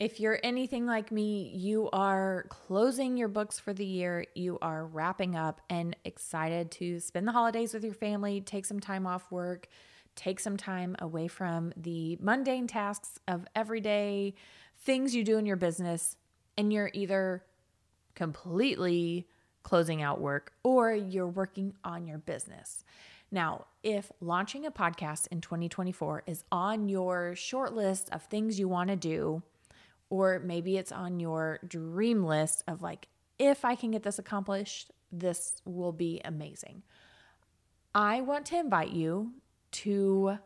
If you're anything like me, you are closing your books for the year, you are wrapping up and excited to spend the holidays with your family, take some time off work, take some time away from the mundane tasks of everyday things you do in your business, and you're either completely closing out work or you're working on your business. Now, if launching a podcast in 2024 is on your short list of things you want to do, or maybe it's on your dream list of like, if I can get this accomplished, this will be amazing. I want to invite you to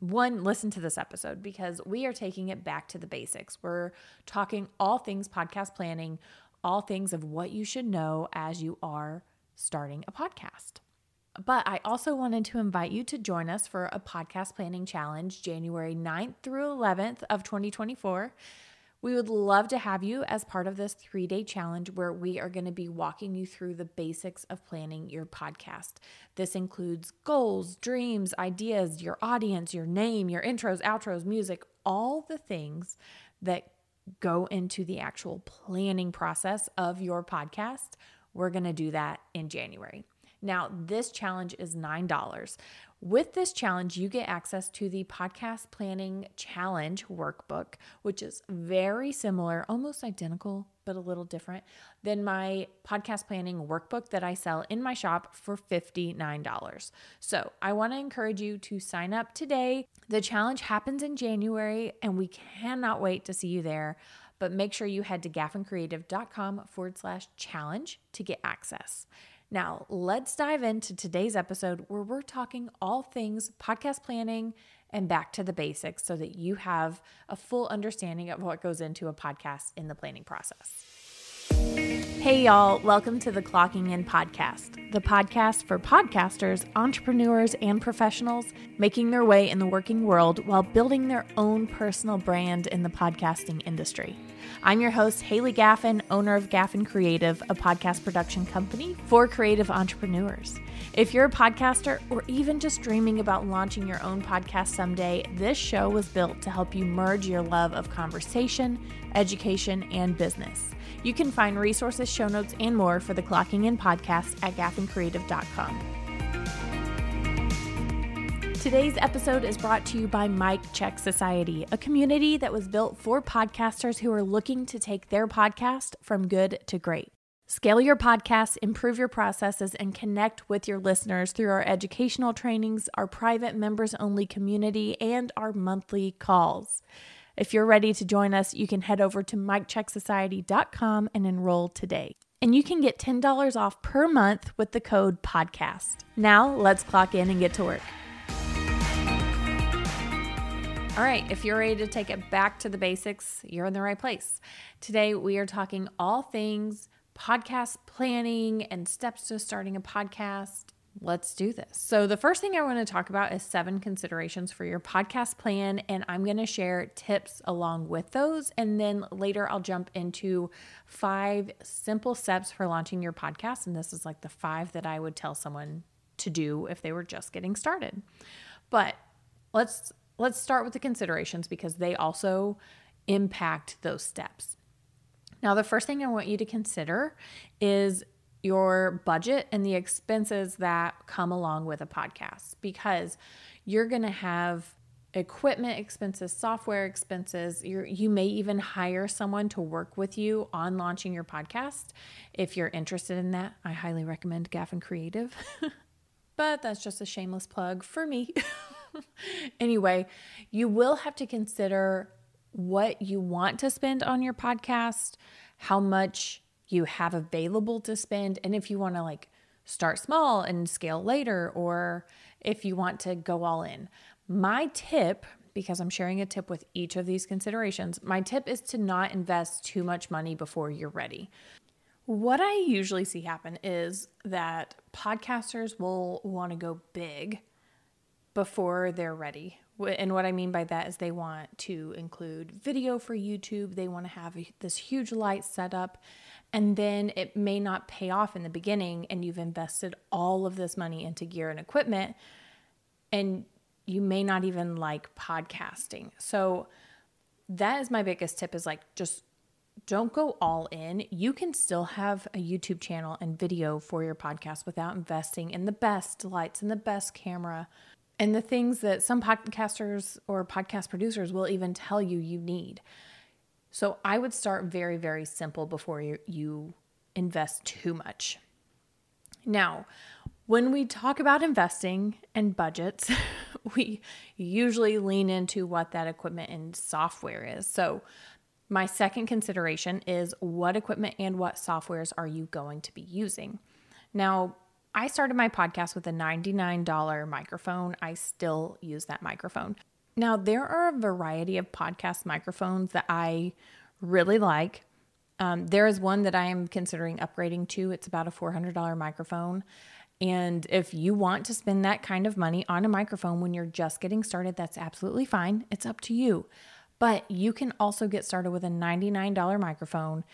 one, listen to this episode because we are taking it back to the basics. We're talking all things podcast planning, all things of what you should know as you are starting a podcast. But I also wanted to invite you to join us for a podcast planning challenge January 9th through 11th of 2024. We would love to have you as part of this three day challenge where we are going to be walking you through the basics of planning your podcast. This includes goals, dreams, ideas, your audience, your name, your intros, outros, music, all the things that go into the actual planning process of your podcast. We're going to do that in January. Now, this challenge is $9. With this challenge, you get access to the Podcast Planning Challenge workbook, which is very similar, almost identical, but a little different than my podcast planning workbook that I sell in my shop for $59. So I want to encourage you to sign up today. The challenge happens in January, and we cannot wait to see you there. But make sure you head to gaffincreative.com forward slash challenge to get access. Now, let's dive into today's episode where we're talking all things podcast planning and back to the basics so that you have a full understanding of what goes into a podcast in the planning process. Hey, y'all, welcome to the Clocking In Podcast, the podcast for podcasters, entrepreneurs, and professionals making their way in the working world while building their own personal brand in the podcasting industry. I'm your host, Haylee Gaffin, owner of Gaffin Creative, a podcast production company for creative entrepreneurs. If you're a podcaster or even just dreaming about launching your own podcast someday, this show was built to help you merge your love of conversation, education, and business. You can find resources, show notes, and more for the Clocking In podcast at gaffincreative.com. Today's episode is brought to you by Mic Check Society, a community that was built for podcasters who are looking to take their podcast from good to great. Scale your podcast, improve your processes, and connect with your listeners through our educational trainings, our private members only community, and our monthly calls. If you're ready to join us, you can head over to micchecksociety.com and enroll today. And you can get $10 off per month with the code PODCAST. Now, let's clock in and get to work. All right, if you're ready to take it back to the basics, you're in the right place. Today, we are talking all things podcast planning and steps to starting a podcast. Let's do this. So, the first thing I want to talk about is seven considerations for your podcast plan, and I'm going to share tips along with those. And then later, I'll jump into five simple steps for launching your podcast. And this is like the five that I would tell someone to do if they were just getting started. But let's let's start with the considerations because they also impact those steps. Now, the first thing I want you to consider is your budget and the expenses that come along with a podcast because you're going to have equipment expenses, software expenses. you you may even hire someone to work with you on launching your podcast. If you're interested in that, I highly recommend Gaffin Creative. but that's just a shameless plug for me. anyway, you will have to consider what you want to spend on your podcast, how much you have available to spend, and if you want to like start small and scale later, or if you want to go all in. My tip, because I'm sharing a tip with each of these considerations, my tip is to not invest too much money before you're ready. What I usually see happen is that podcasters will want to go big before they're ready. And what I mean by that is they want to include video for YouTube, they want to have this huge light setup, and then it may not pay off in the beginning, and you've invested all of this money into gear and equipment, and you may not even like podcasting. So, that is my biggest tip is like just don't go all in. You can still have a YouTube channel and video for your podcast without investing in the best lights and the best camera and the things that some podcasters or podcast producers will even tell you you need. So I would start very, very simple before you, invest too much. Now, when we talk about investing and budgets, we usually lean into what that equipment and software is. So, my second consideration is what equipment and what softwares are you going to be using? Now, I started my podcast with a $99 microphone. I still use that microphone. Now, there are a variety of podcast microphones that I really like. Um, there is one that I am considering upgrading to. It's about a $400 microphone. And if you want to spend that kind of money on a microphone when you're just getting started, that's absolutely fine. It's up to you. But you can also get started with a $99 microphone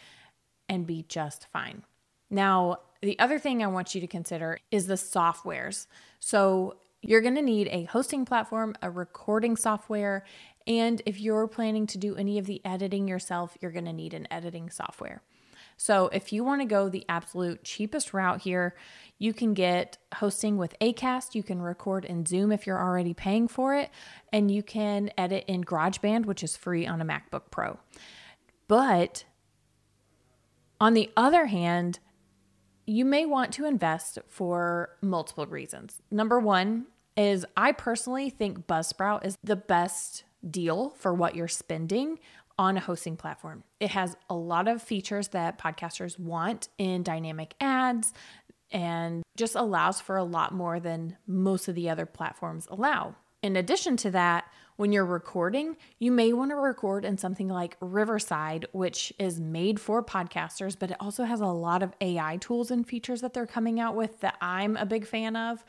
and be just fine. Now, the other thing I want you to consider is the softwares. So, you're going to need a hosting platform, a recording software, and if you're planning to do any of the editing yourself, you're going to need an editing software. So, if you want to go the absolute cheapest route here, you can get hosting with Acast. You can record in Zoom if you're already paying for it, and you can edit in GarageBand, which is free on a MacBook Pro. But on the other hand, you may want to invest for multiple reasons. Number one is I personally think Buzzsprout is the best deal for what you're spending on a hosting platform. It has a lot of features that podcasters want in dynamic ads and just allows for a lot more than most of the other platforms allow. In addition to that, when you're recording, you may want to record in something like Riverside, which is made for podcasters, but it also has a lot of AI tools and features that they're coming out with that I'm a big fan of.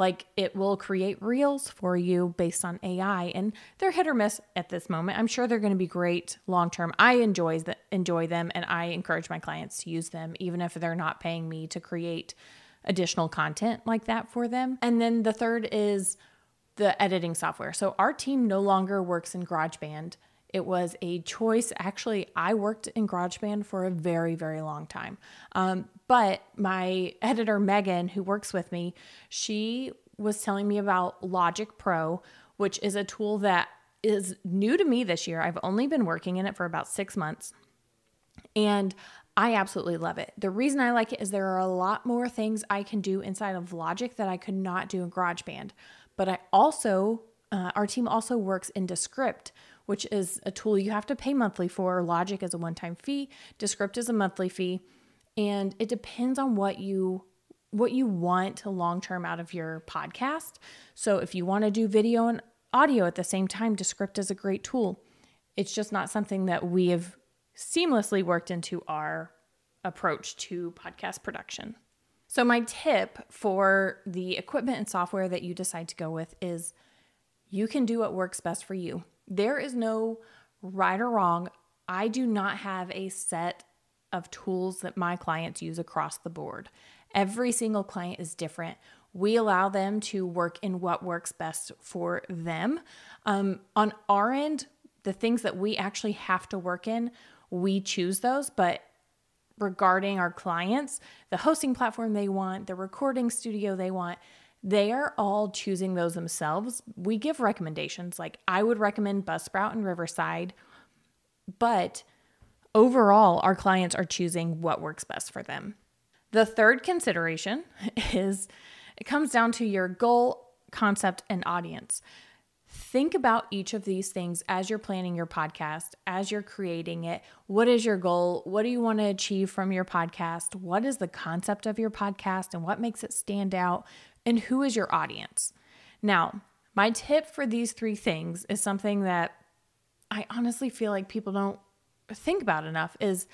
Like it will create reels for you based on AI, and they're hit or miss at this moment. I'm sure they're going to be great long term. I enjoy the, enjoy them, and I encourage my clients to use them, even if they're not paying me to create additional content like that for them. And then the third is the editing software. So our team no longer works in GarageBand. It was a choice. Actually, I worked in GarageBand for a very, very long time. Um, but my editor, Megan, who works with me, she was telling me about Logic Pro, which is a tool that is new to me this year. I've only been working in it for about six months. And I absolutely love it. The reason I like it is there are a lot more things I can do inside of Logic that I could not do in GarageBand. But I also, uh, our team also works in Descript, which is a tool you have to pay monthly for. Logic is a one time fee, Descript is a monthly fee. And it depends on what you what you want long term out of your podcast. So if you want to do video and audio at the same time, Descript is a great tool. It's just not something that we have seamlessly worked into our approach to podcast production. So, my tip for the equipment and software that you decide to go with is you can do what works best for you. There is no right or wrong. I do not have a set of tools that my clients use across the board. Every single client is different. We allow them to work in what works best for them. Um, on our end, the things that we actually have to work in, we choose those, but regarding our clients, the hosting platform they want, the recording studio they want, they are all choosing those themselves. We give recommendations like I would recommend Buzzsprout and Riverside, but overall, our clients are choosing what works best for them. The third consideration is it comes down to your goal, concept, and audience. Think about each of these things as you're planning your podcast, as you're creating it. What is your goal? What do you want to achieve from your podcast? What is the concept of your podcast and what makes it stand out? And who is your audience? Now, my tip for these three things is something that I honestly feel like people don't think about enough is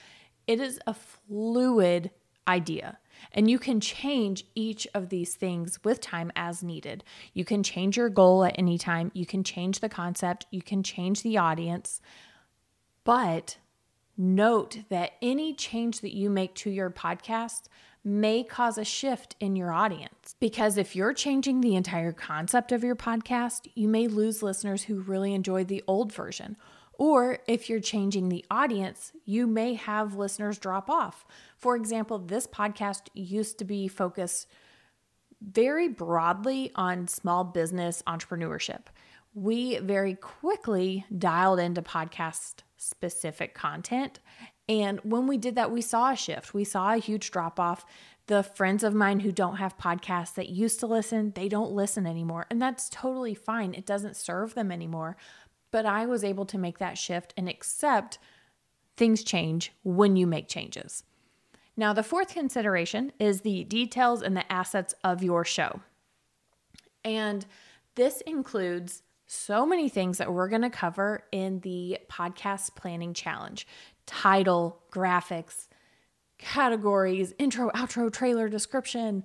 it is a fluid idea. And you can change each of these things with time as needed. You can change your goal at any time, you can change the concept, you can change the audience. But note that any change that you make to your podcast may cause a shift in your audience. Because if you're changing the entire concept of your podcast, you may lose listeners who really enjoyed the old version Or if you're changing the audience, you may have listeners drop off. For example, this podcast used to be focused very broadly on small business entrepreneurship. We very quickly dialed into podcast specific content. And when we did that, we saw a shift. We saw a huge drop off. The friends of mine who don't have podcasts that used to listen, they don't listen anymore. And that's totally fine. It doesn't serve them anymore. But I was able to make that shift and accept things change when you make changes. Now, the fourth consideration is the details and the assets of your show. And this includes so many things that we're going to cover in the podcast planning challenge title, graphics, categories, intro, outro, trailer, description,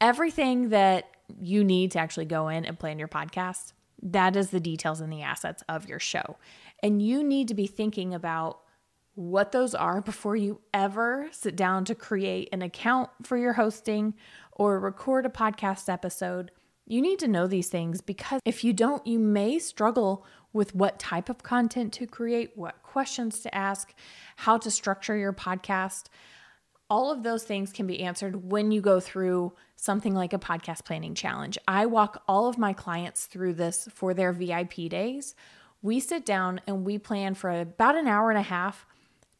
everything that you need to actually go in and plan your podcast. That is the details and the assets of your show. And you need to be thinking about what those are before you ever sit down to create an account for your hosting or record a podcast episode. You need to know these things because if you don't, you may struggle with what type of content to create, what questions to ask, how to structure your podcast. All of those things can be answered when you go through something like a podcast planning challenge. I walk all of my clients through this for their VIP days. We sit down and we plan for about an hour and a half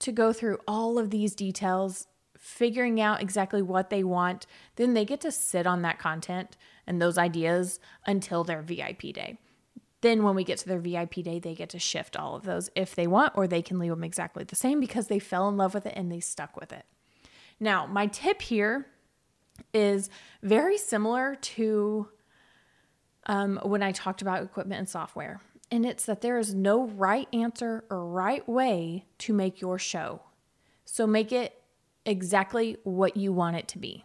to go through all of these details, figuring out exactly what they want. Then they get to sit on that content and those ideas until their VIP day. Then, when we get to their VIP day, they get to shift all of those if they want, or they can leave them exactly the same because they fell in love with it and they stuck with it. Now, my tip here is very similar to um, when I talked about equipment and software and it's that there is no right answer or right way to make your show. So make it exactly what you want it to be.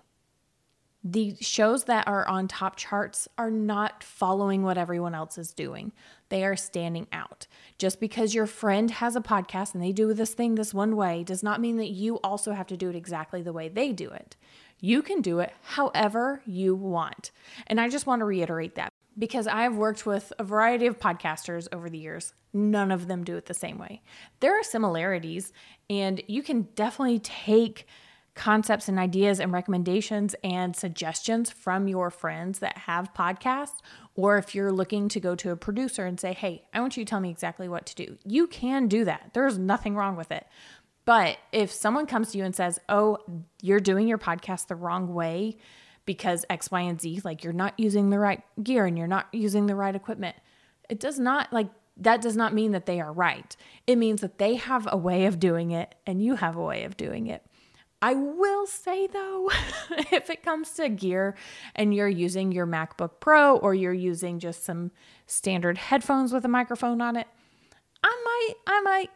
The shows that are on top charts are not following what everyone else is doing. They are standing out. Just because your friend has a podcast and they do this thing this one way does not mean that you also have to do it exactly the way they do it. You can do it however you want. And I just want to reiterate that because I've worked with a variety of podcasters over the years. None of them do it the same way. There are similarities, and you can definitely take concepts and ideas and recommendations and suggestions from your friends that have podcasts. Or if you're looking to go to a producer and say, hey, I want you to tell me exactly what to do, you can do that. There's nothing wrong with it. But if someone comes to you and says, oh, you're doing your podcast the wrong way, because X, Y, and Z, like you're not using the right gear and you're not using the right equipment. It does not like that does not mean that they are right. It means that they have a way of doing it and you have a way of doing it. I will say though, if it comes to gear and you're using your MacBook Pro or you're using just some standard headphones with a microphone on it, I might I might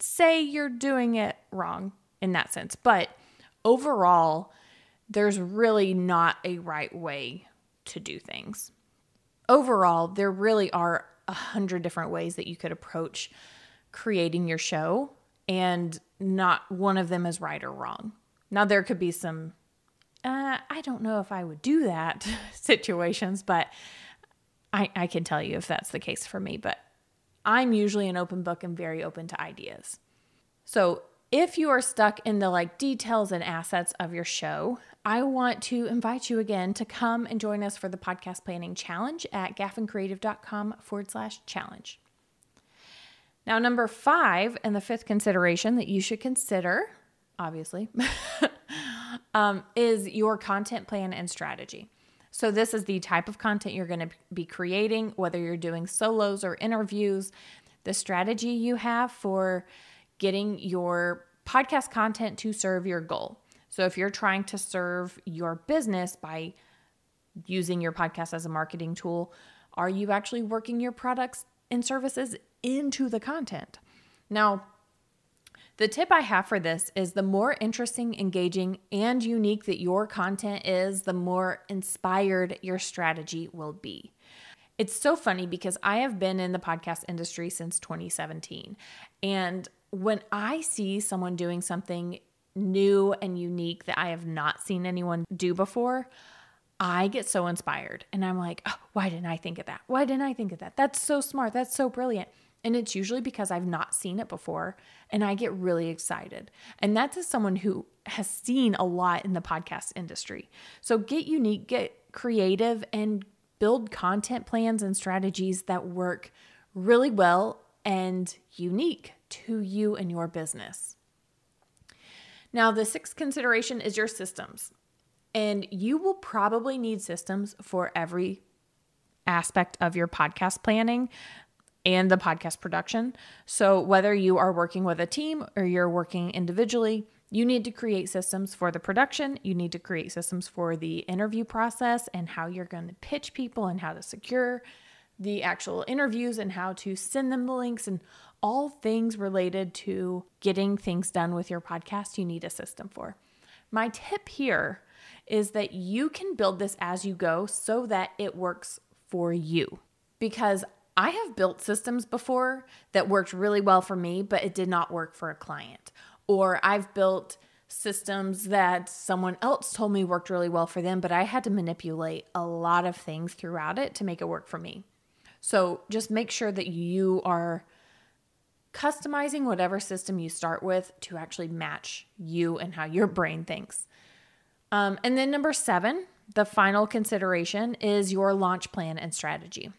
say you're doing it wrong in that sense. But overall, there's really not a right way to do things. Overall, there really are a hundred different ways that you could approach creating your show, and not one of them is right or wrong. Now, there could be some, uh, I don't know if I would do that situations, but I, I can tell you if that's the case for me. But I'm usually an open book and very open to ideas. So, if you are stuck in the like details and assets of your show, I want to invite you again to come and join us for the podcast planning challenge at gaffincreative.com forward slash challenge. Now, number five, and the fifth consideration that you should consider, obviously, um, is your content plan and strategy. So, this is the type of content you're going to be creating, whether you're doing solos or interviews, the strategy you have for getting your podcast content to serve your goal. So if you're trying to serve your business by using your podcast as a marketing tool, are you actually working your products and services into the content? Now, the tip I have for this is the more interesting, engaging, and unique that your content is, the more inspired your strategy will be. It's so funny because I have been in the podcast industry since 2017. And when I see someone doing something new and unique that I have not seen anyone do before, I get so inspired and I'm like, oh, why didn't I think of that? Why didn't I think of that? That's so smart. That's so brilliant. And it's usually because I've not seen it before and I get really excited. And that's as someone who has seen a lot in the podcast industry. So get unique, get creative, and build content plans and strategies that work really well and unique to you and your business. Now, the sixth consideration is your systems. And you will probably need systems for every aspect of your podcast planning and the podcast production. So, whether you are working with a team or you're working individually, you need to create systems for the production. You need to create systems for the interview process and how you're going to pitch people and how to secure the actual interviews and how to send them the links and all things related to getting things done with your podcast. You need a system for. My tip here is that you can build this as you go so that it works for you. Because I have built systems before that worked really well for me, but it did not work for a client. Or I've built systems that someone else told me worked really well for them, but I had to manipulate a lot of things throughout it to make it work for me. So just make sure that you are customizing whatever system you start with to actually match you and how your brain thinks. Um, and then number seven, the final consideration is your launch plan and strategy.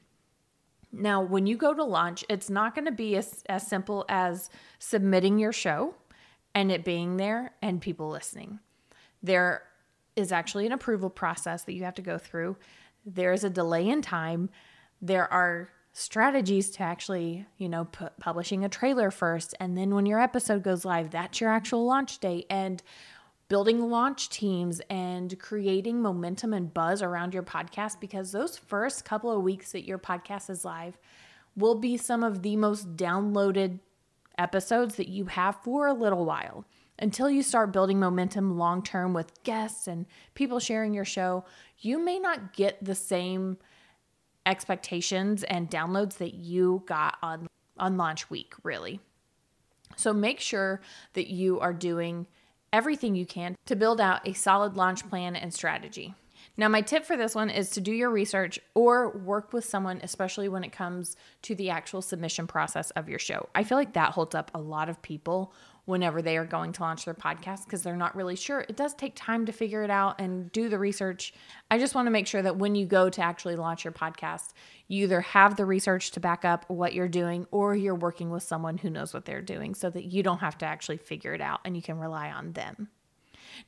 Now, when you go to launch, it's not going to be as, as simple as submitting your show and it being there and people listening. There is actually an approval process that you have to go through. There is a delay in time. There are strategies to actually, you know, put, publishing a trailer first and then when your episode goes live, that's your actual launch date and building launch teams and creating momentum and buzz around your podcast because those first couple of weeks that your podcast is live will be some of the most downloaded episodes that you have for a little while until you start building momentum long term with guests and people sharing your show. You may not get the same expectations and downloads that you got on on launch week really. So make sure that you are doing everything you can to build out a solid launch plan and strategy. Now, my tip for this one is to do your research or work with someone, especially when it comes to the actual submission process of your show. I feel like that holds up a lot of people whenever they are going to launch their podcast because they're not really sure. It does take time to figure it out and do the research. I just want to make sure that when you go to actually launch your podcast, you either have the research to back up what you're doing or you're working with someone who knows what they're doing so that you don't have to actually figure it out and you can rely on them.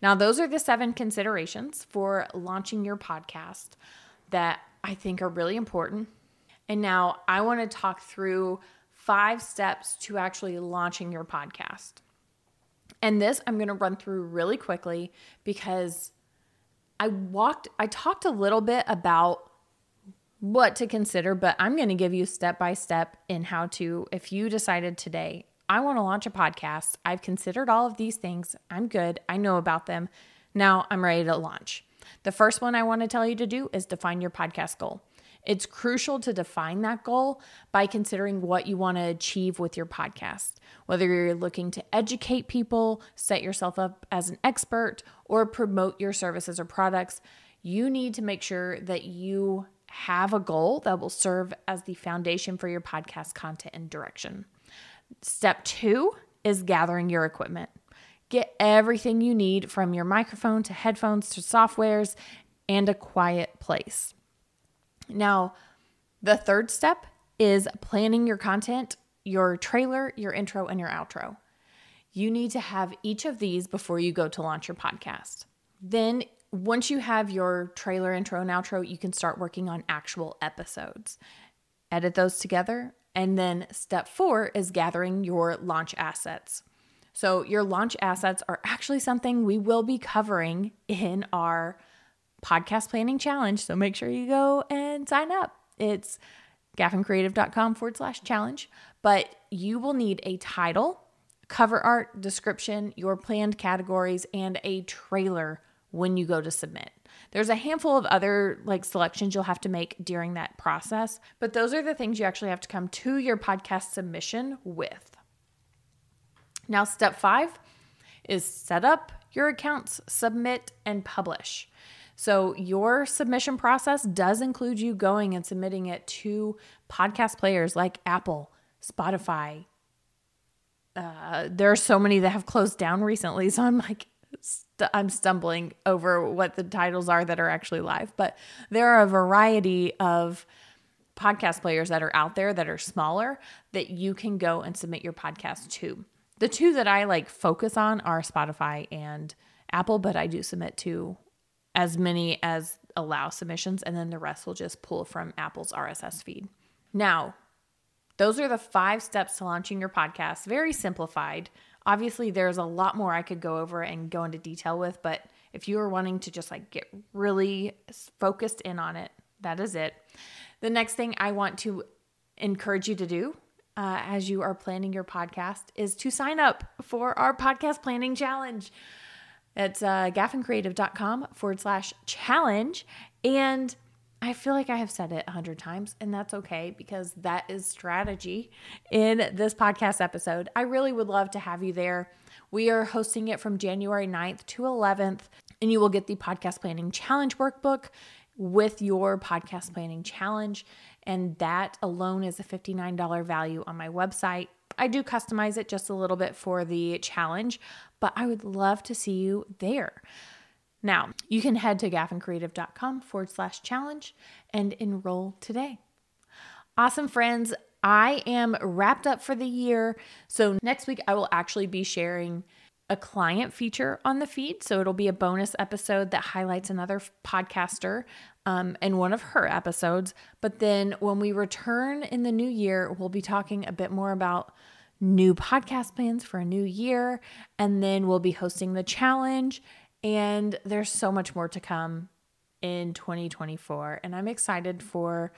Now, those are the seven considerations for launching your podcast that I think are really important. And now I want to talk through five steps to actually launching your podcast. And this I'm going to run through really quickly because I walked, I talked a little bit about what to consider, but I'm going to give you step by step in how to, if you decided today, I want to launch a podcast, I've considered all of these things, I'm good, I know about them. Now I'm ready to launch. The first one I want to tell you to do is define your podcast goal. It's crucial to define that goal by considering what you want to achieve with your podcast. Whether you're looking to educate people, set yourself up as an expert, or promote your services or products, you need to make sure that you have a goal that will serve as the foundation for your podcast content and direction. Step two is gathering your equipment. Get everything you need from your microphone to headphones to softwares and a quiet place. Now, the third step is planning your content, your trailer, your intro, and your outro. You need to have each of these before you go to launch your podcast. Then, once you have your trailer, intro, and outro, you can start working on actual episodes. Edit those together. And then, step four is gathering your launch assets. So, your launch assets are actually something we will be covering in our podcast planning challenge. So make sure you go and sign up. It's gaffincreative.com forward slash challenge. But you will need a title, cover art, description, your planned categories, and a trailer when you go to submit. There's a handful of other like selections you'll have to make during that process, but those are the things you actually have to come to your podcast submission with. Now, step five is set up your accounts, submit, and publish. So, your submission process does include you going and submitting it to podcast players like Apple, Spotify. Uh, there are so many that have closed down recently, so I'm like, st- I'm stumbling over what the titles are that are actually live. But there are a variety of podcast players that are out there that are smaller that you can go and submit your podcast to. The two that I like focus on are Spotify and Apple, but I do submit to as many as allow submissions, and then the rest will just pull from Apple's RSS feed. Now, those are the five steps to launching your podcast. Very simplified. Obviously, there's a lot more I could go over and go into detail with, but if you are wanting to just like get really focused in on it, that is it. The next thing I want to encourage you to do uh, as you are planning your podcast is to sign up for our podcast planning challenge. It's uh, gaffincreative.com forward slash challenge. And I feel like I have said it a hundred times, and that's okay because that is strategy in this podcast episode. I really would love to have you there. We are hosting it from January 9th to 11th, and you will get the podcast planning challenge workbook with your podcast planning challenge. And that alone is a $59 value on my website. I do customize it just a little bit for the challenge, but I would love to see you there. Now, you can head to gaffincreative.com forward slash challenge and enroll today. Awesome, friends. I am wrapped up for the year. So, next week, I will actually be sharing a client feature on the feed. So it'll be a bonus episode that highlights another podcaster um, in one of her episodes. But then when we return in the new year, we'll be talking a bit more about new podcast plans for a new year. And then we'll be hosting the challenge. And there's so much more to come in 2024. And I'm excited for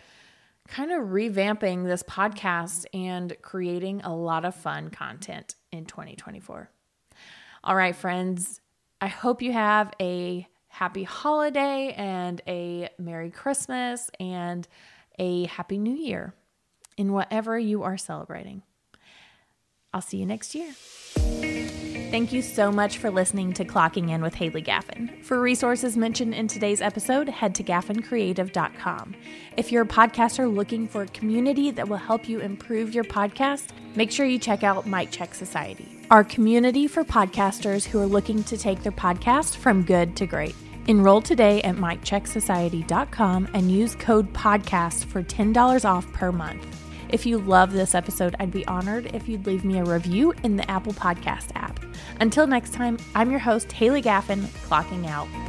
kind of revamping this podcast and creating a lot of fun content in 2024. All right, friends, I hope you have a happy holiday and a Merry Christmas and a Happy New Year in whatever you are celebrating. I'll see you next year. Thank you so much for listening to Clocking In with Haylee Gaffin. For resources mentioned in today's episode, head to gaffincreative.com. If you're a podcaster looking for a community that will help you improve your podcast, make sure you check out Mic Check Society, our community for podcasters who are looking to take their podcast from good to great. Enroll today at micchecksociety.com and use code PODCAST for $10 off per month. If you love this episode, I'd be honored if you'd leave me a review in the Apple Podcast app. Until next time, I'm your host, Haylee Gaffin, clocking out.